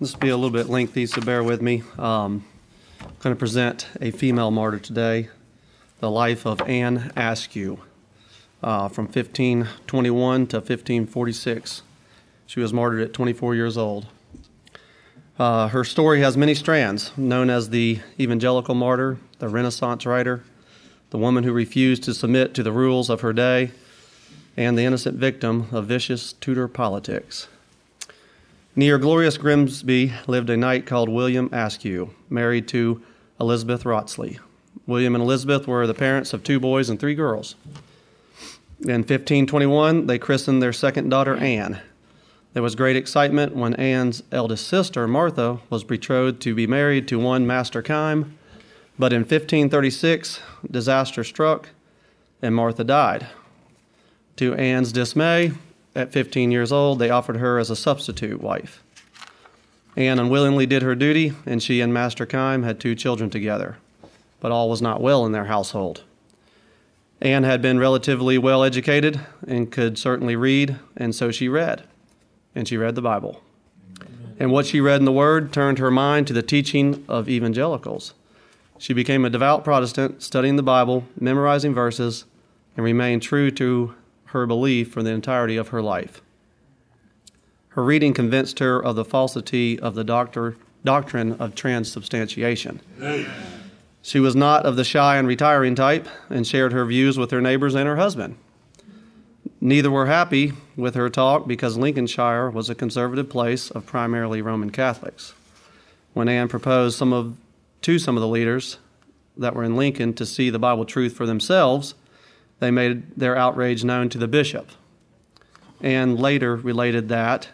This will be a little bit lengthy, so bear with me. Um, I'm going to present a female martyr today, the life of Anne Askew, uh, from 1521 to 1546. She was martyred at 24 years old. Uh, her story has many strands, known as the evangelical martyr, the Renaissance writer, the woman who refused to submit to the rules of her day, and the innocent victim of vicious Tudor politics. Near glorious Grimsby lived a knight called William Askew, married to Elizabeth Wriothesley. William and Elizabeth were the parents of two boys and three girls. In 1521, they christened their second daughter Anne. There was great excitement when Anne's eldest sister, Martha, was betrothed to be married to one Master Kyme, but in 1536, disaster struck and Martha died. To Anne's dismay, at 15 years old, they offered her as a substitute wife. Anne unwillingly did her duty, and she and Master Kyme had two children together. But all was not well in their household. Anne had been relatively well educated and could certainly read, and so she read. And she read the Bible. And what she read in the Word turned her mind to the teaching of evangelicals. She became a devout Protestant, studying the Bible, memorizing verses, and remained true to her belief for the entirety of her life. Her reading convinced her of the falsity of the doctor, doctrine of transubstantiation. She was not of the shy and retiring type and shared her views with her neighbors and her husband. Neither were happy with her talk because Lincolnshire was a conservative place of primarily Roman Catholics. When Anne proposed some of, to some of the leaders that were in Lincoln to see the Bible truth for themselves, they made their outrage known to the bishop. And later related that,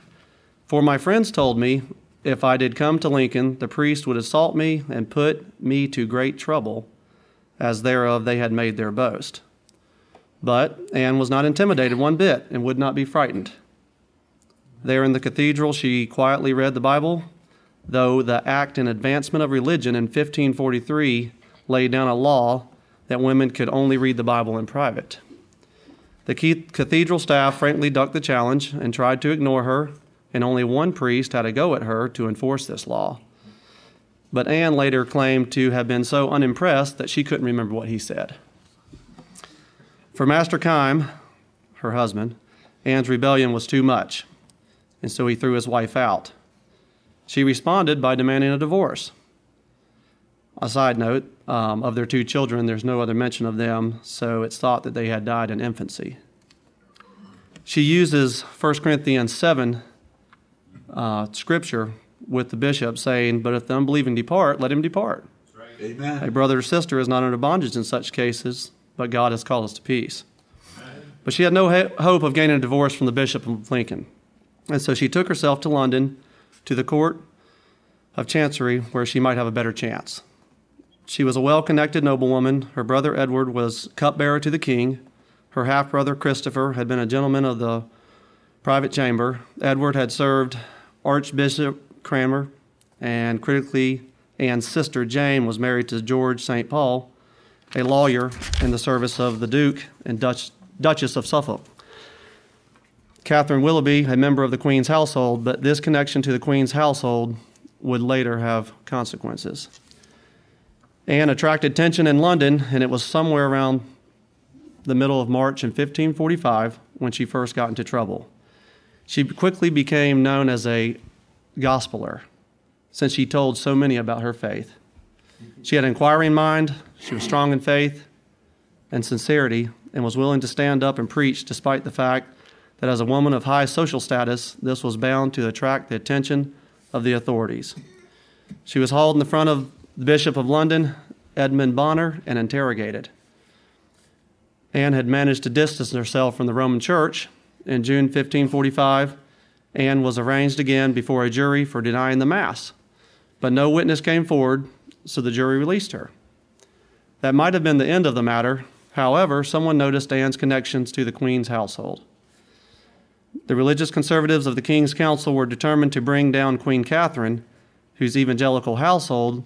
For my friends told me, if I did come to Lincoln, the priest would assault me and put me to great trouble, as thereof they had made their boast. But Anne was not intimidated one bit and would not be frightened. There in the cathedral, she quietly read the Bible, though the Act in Advancement of Religion in 1543 laid down a law that women could only read the Bible in private. The cathedral staff frankly ducked the challenge and tried to ignore her, and only one priest had a go at her to enforce this law. But Anne later claimed to have been so unimpressed that she couldn't remember what he said. For Master Kyme, her husband, Anne's rebellion was too much, and so he threw his wife out. She responded by demanding a divorce. A side note um, of their two children, there's no other mention of them, so it's thought that they had died in infancy. She uses 1 Corinthians 7 uh, scripture with the bishop saying, But if the unbelieving depart, let him depart. Amen. A brother or sister is not under bondage in such cases, but God has called us to peace. Amen. But she had no hope of gaining a divorce from the Bishop of Lincoln. And so she took herself to London to the court of Chancery where she might have a better chance. She was a well connected noblewoman. Her brother Edward was cupbearer to the king. Her half brother Christopher had been a gentleman of the private chamber. Edward had served Archbishop Cranmer, and critically, Anne's sister Jane was married to George St. Paul, a lawyer in the service of the Duke and Dutch, Duchess of Suffolk. Catherine Willoughby, a member of the Queen's household, but this connection to the Queen's household would later have consequences. Anne attracted attention in London, and it was somewhere around the middle of March in 1545 when she first got into trouble. She quickly became known as a gospeler since she told so many about her faith. She had an inquiring mind, she was strong in faith and sincerity, and was willing to stand up and preach despite the fact that as a woman of high social status, this was bound to attract the attention of the authorities. She was hauled in the front of the Bishop of London, Edmund Bonner, and interrogated. Anne had managed to distance herself from the Roman Church. In June 1545, Anne was arraigned again before a jury for denying the Mass, but no witness came forward, so the jury released her. That might have been the end of the matter. However, someone noticed Anne's connections to the Queen's household. The religious conservatives of the King's Council were determined to bring down Queen Catherine, whose evangelical household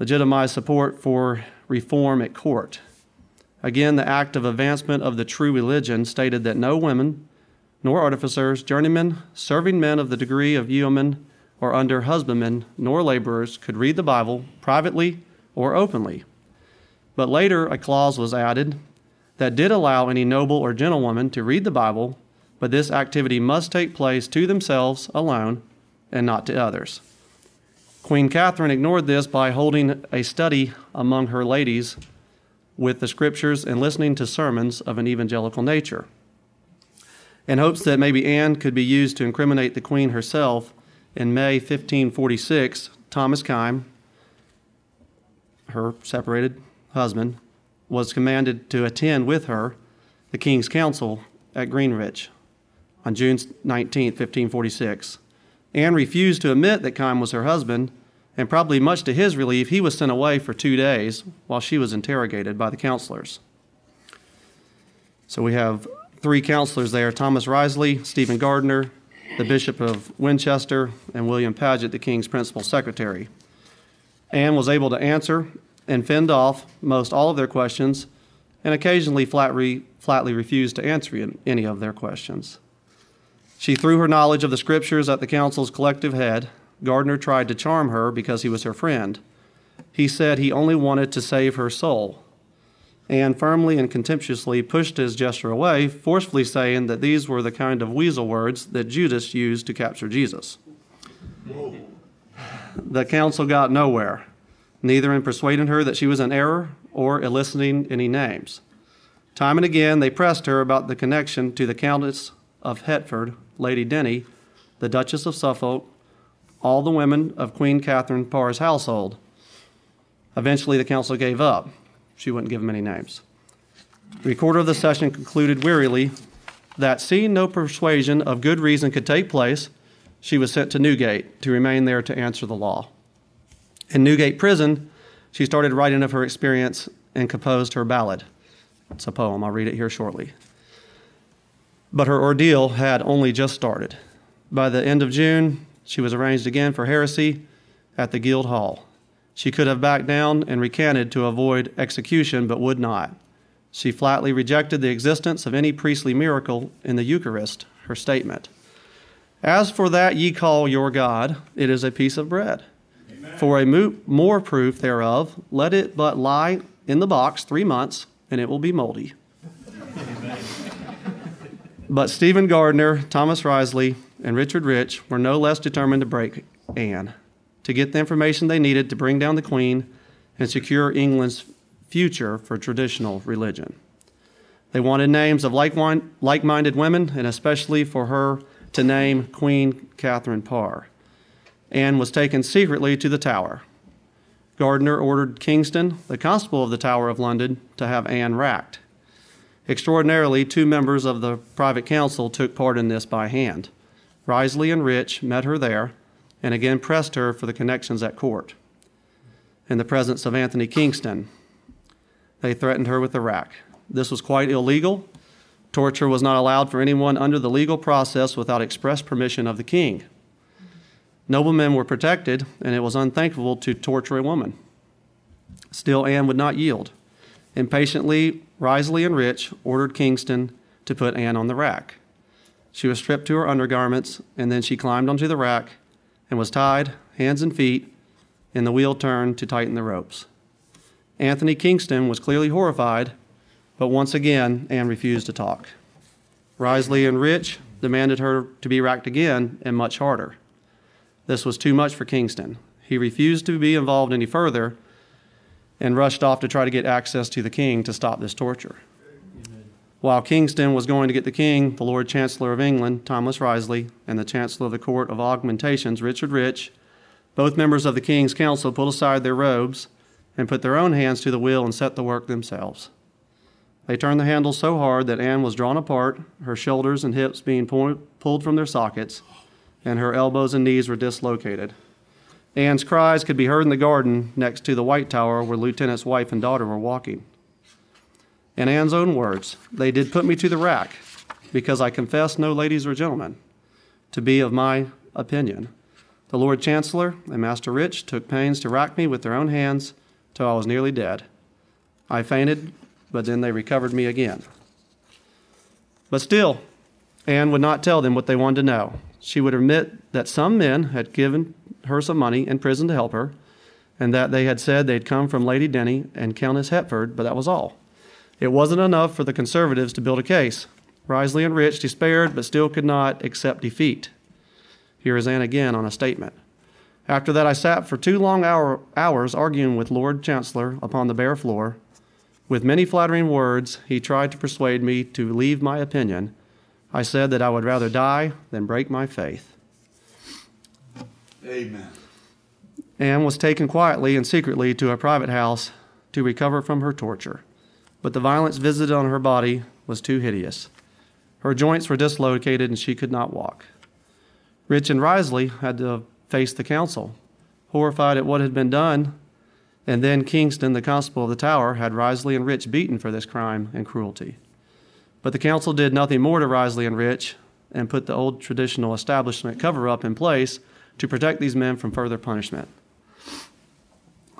legitimized support for reform at court. Again, the Act of Advancement of the True Religion stated that no women, nor artificers, journeymen, serving men of the degree of yeoman, or under husbandmen nor laborers could read the Bible privately or openly. But later a clause was added that did allow any noble or gentlewoman to read the Bible, but this activity must take place to themselves alone and not to others. Queen Catherine ignored this by holding a study among her ladies with the scriptures and listening to sermons of an evangelical nature. In hopes that maybe Anne could be used to incriminate the queen herself, in May 1546, Thomas Kyme, her separated husband, was commanded to attend with her the King's Council at Greenwich on June 19, 1546. Anne refused to admit that Kyme was her husband, and probably much to his relief, he was sent away for two days while she was interrogated by the counselors. So we have three counselors there Thomas Wriothesley, Stephen Gardiner, the Bishop of Winchester, and William Paget, the King's principal secretary. Anne was able to answer and fend off most all of their questions, and occasionally flatly refused to answer any of their questions. She threw her knowledge of the scriptures at the council's collective head. Gardiner tried to charm her because he was her friend. He said he only wanted to save her soul. Anne firmly and contemptuously pushed his gesture away, forcefully saying that these were the kind of weasel words that Judas used to capture Jesus. Whoa. The council got nowhere, neither in persuading her that she was in error or eliciting any names. Time and again they pressed her about the connection to the Countess of Hertford, Lady Denny, the Duchess of Suffolk, all the women of Queen Catherine Parr's household. Eventually, the council gave up. She wouldn't give them any names. The recorder of the session concluded wearily that seeing no persuasion of good reason could take place, she was sent to Newgate to remain there to answer the law. In Newgate prison, she started writing of her experience and composed her ballad. It's a poem. I'll read it here shortly. But her ordeal had only just started. By the end of June, she was arraigned again for heresy at the Guildhall. She could have backed down and recanted to avoid execution, but would not. She flatly rejected the existence of any priestly miracle in the Eucharist, her statement. As for that ye call your God, it is a piece of bread. Amen. For a mo- more proof thereof, let it but lie in the box three months, and it will be moldy. But Stephen Gardiner, Thomas Wriothesley, and Richard Rich were no less determined to break Anne to get the information they needed to bring down the Queen and secure England's future for traditional religion. They wanted names of like minded women, and especially for her to name Queen Catherine Parr. Anne was taken secretly to the Tower. Gardiner ordered Kingston, the constable of the Tower of London, to have Anne racked. Extraordinarily, two members of the private council took part in this by hand. Wriothesley and Rich met her there and again pressed her for the connections at court. In the presence of Anthony Kingston, they threatened her with the rack. This was quite illegal. Torture was not allowed for anyone under the legal process without express permission of the king. Noblemen were protected, and it was unthinkable to torture a woman. Still, Anne would not yield. Impatiently, Wriothesley and Rich ordered Kingston to put Anne on the rack. She was stripped to her undergarments, and then she climbed onto the rack and was tied, hands and feet, and the wheel turned to tighten the ropes. Anthony Kingston was clearly horrified, but once again, Anne refused to talk. Wriothesley and Rich demanded her to be racked again and much harder. This was too much for Kingston. He refused to be involved any further and rushed off to try to get access to the king to stop this torture. While Kingston was going to get the king, the Lord Chancellor of England, Thomas Wriothesley, and the Chancellor of the Court of Augmentations, Richard Rich, both members of the King's Council pulled aside their robes and put their own hands to the wheel and set the work themselves. They turned the handle so hard that Anne was drawn apart, her shoulders and hips being pulled from their sockets, and her elbows and knees were dislocated. Anne's cries could be heard in the garden next to the White Tower where Lieutenant's wife and daughter were walking. In Anne's own words, they did put me to the rack because I confessed no ladies or gentlemen to be of my opinion. The Lord Chancellor and Master Rich took pains to rack me with their own hands till I was nearly dead. I fainted, but then they recovered me again. But still, Anne would not tell them what they wanted to know. She would admit that some men had given her some money in prison to help her, and that they had said they'd come from Lady Denny and Countess Hertford, but that was all. It wasn't enough for the conservatives to build a case. Wriothesley and Rich despaired, but still could not accept defeat. Here is Anne again on a statement. After that, I sat for two long hour, hours arguing with Lord Chancellor upon the bare floor. With many flattering words, he tried to persuade me to leave my opinion. I said that I would rather die than break my faith. Amen. Anne was taken quietly and secretly to a private house to recover from her torture. But the violence visited on her body was too hideous. Her joints were dislocated and she could not walk. Rich and Wriothesley had to face the council, horrified at what had been done. And then Kingston, the constable of the tower, had Wriothesley and Rich beaten for this crime and cruelty. But the council did nothing more to Wriothesley and Rich and put the old traditional establishment cover up in place to protect these men from further punishment.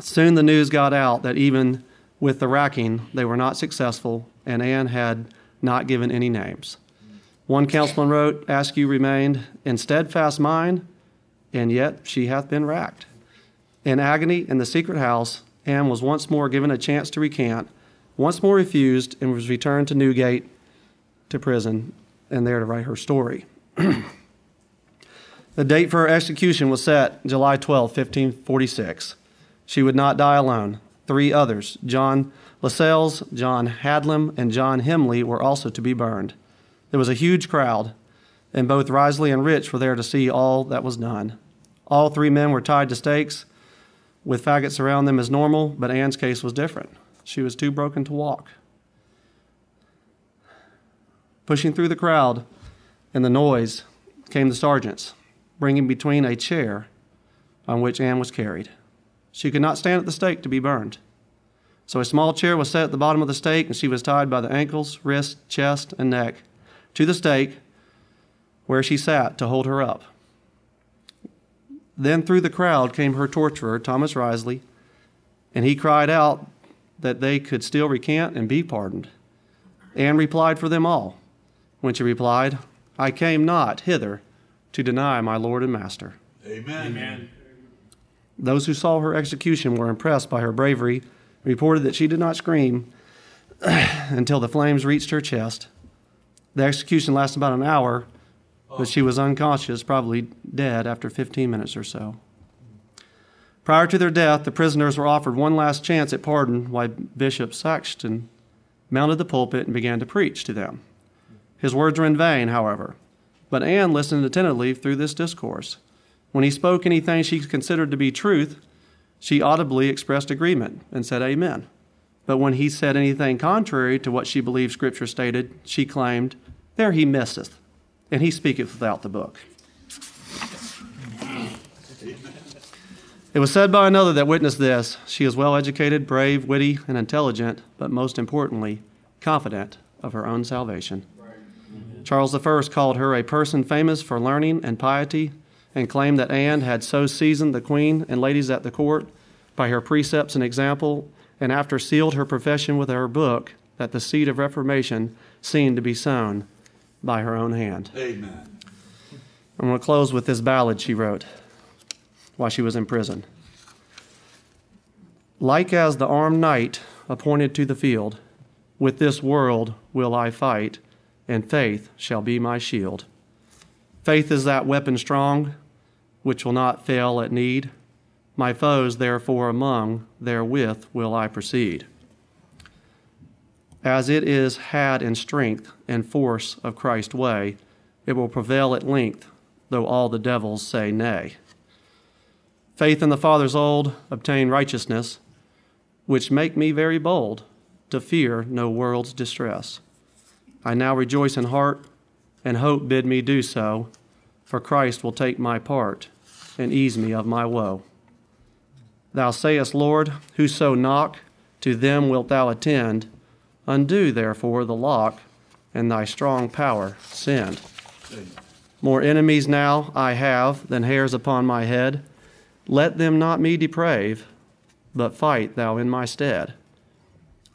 Soon the news got out that even with the racking, they were not successful, and Anne had not given any names. One councilman wrote, Askew remained in steadfast mind, and yet she hath been racked. In agony in the secret house, Anne was once more given a chance to recant, once more refused, and was returned to Newgate to prison, and there to write her story. the date for her execution was set July 12, 1546. She would not die alone. Three others, John Lascelles, John Hadlam, and John Himley, were also to be burned. There was a huge crowd, and both Wriothesley and Rich were there to see all that was done. All three men were tied to stakes with faggots around them as normal, but Anne's case was different. She was too broken to walk. Pushing through the crowd and the noise came the sergeants, bringing between a chair on which Anne was carried. She could not stand at the stake to be burned. So a small chair was set at the bottom of the stake, and she was tied by the ankles, wrists, chest, and neck to the stake where she sat to hold her up. Then through the crowd came her torturer, Thomas Wriothesley, and he cried out that they could still recant and be pardoned. Anne replied for them all, when she replied, I came not hither to deny my Lord and Master. Amen. Amen. Those who saw her execution were impressed by her bravery, reported that she did not scream until the flames reached her chest. The execution lasted about an hour, but she was unconscious, probably dead, after 15 minutes or so. Prior to their death, the prisoners were offered one last chance at pardon while Bishop Shaxton mounted the pulpit and began to preach to them. His words were in vain, however, but Anne listened attentively through this discourse. When he spoke anything she considered to be truth, she audibly expressed agreement and said amen. But when he said anything contrary to what she believed Scripture stated, she claimed, There he misseth, and he speaketh without the book. It was said by another that witnessed this She is well educated, brave, witty, and intelligent, but most importantly, confident of her own salvation. Charles I called her a person famous for learning and piety and claimed that Anne had so seasoned the queen and ladies at the court by her precepts and example, and after sealed her profession with her book, that the seed of reformation seemed to be sown by her own hand. Amen. I'm going to close with this ballad she wrote while she was in prison. Like as the armed knight appointed to the field, with this world will I fight, and faith shall be my shield. Faith is that weapon strong, which will not fail at need. My foes, therefore, among therewith will I proceed. As it is had in strength and force of Christ's way, it will prevail at length, though all the devils say nay. Faith in the Father's old, obtain righteousness, which make me very bold to fear no world's distress. I now rejoice in heart, and hope bid me do so, for Christ will take my part and ease me of my woe. Thou sayest, Lord, whoso knock, to them wilt thou attend. Undo, therefore, the lock, and thy strong power send. More enemies now I have than hairs upon my head. Let them not me deprave, but fight thou in my stead.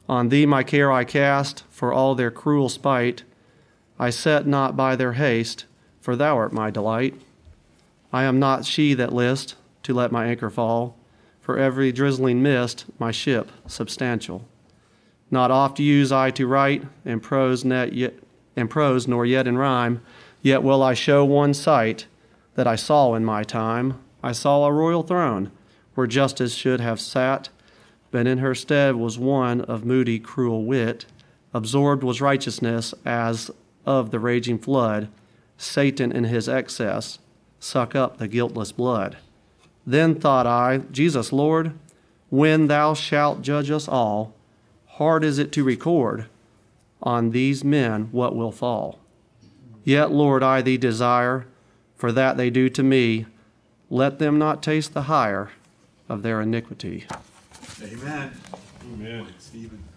On thee my care I cast, for all their cruel spite. I set not by their haste, for thou art my delight. I am not she that list to let my anchor fall, for every drizzling mist my ship substantial. Not oft use I to write in prose, net yet, in prose nor yet in rhyme, yet will I show one sight that I saw in my time. I saw a royal throne where justice should have sat, but in her stead was one of moody, cruel wit. Absorbed was righteousness as of the raging flood. Satan in his excess suck up the guiltless blood. Then thought I, Jesus Lord, when thou shalt judge us all, hard is it to record on these men what will fall. Yet, Lord, I thee desire, for that they do to me, let them not taste the hire of their iniquity. Amen. Amen. Stephen.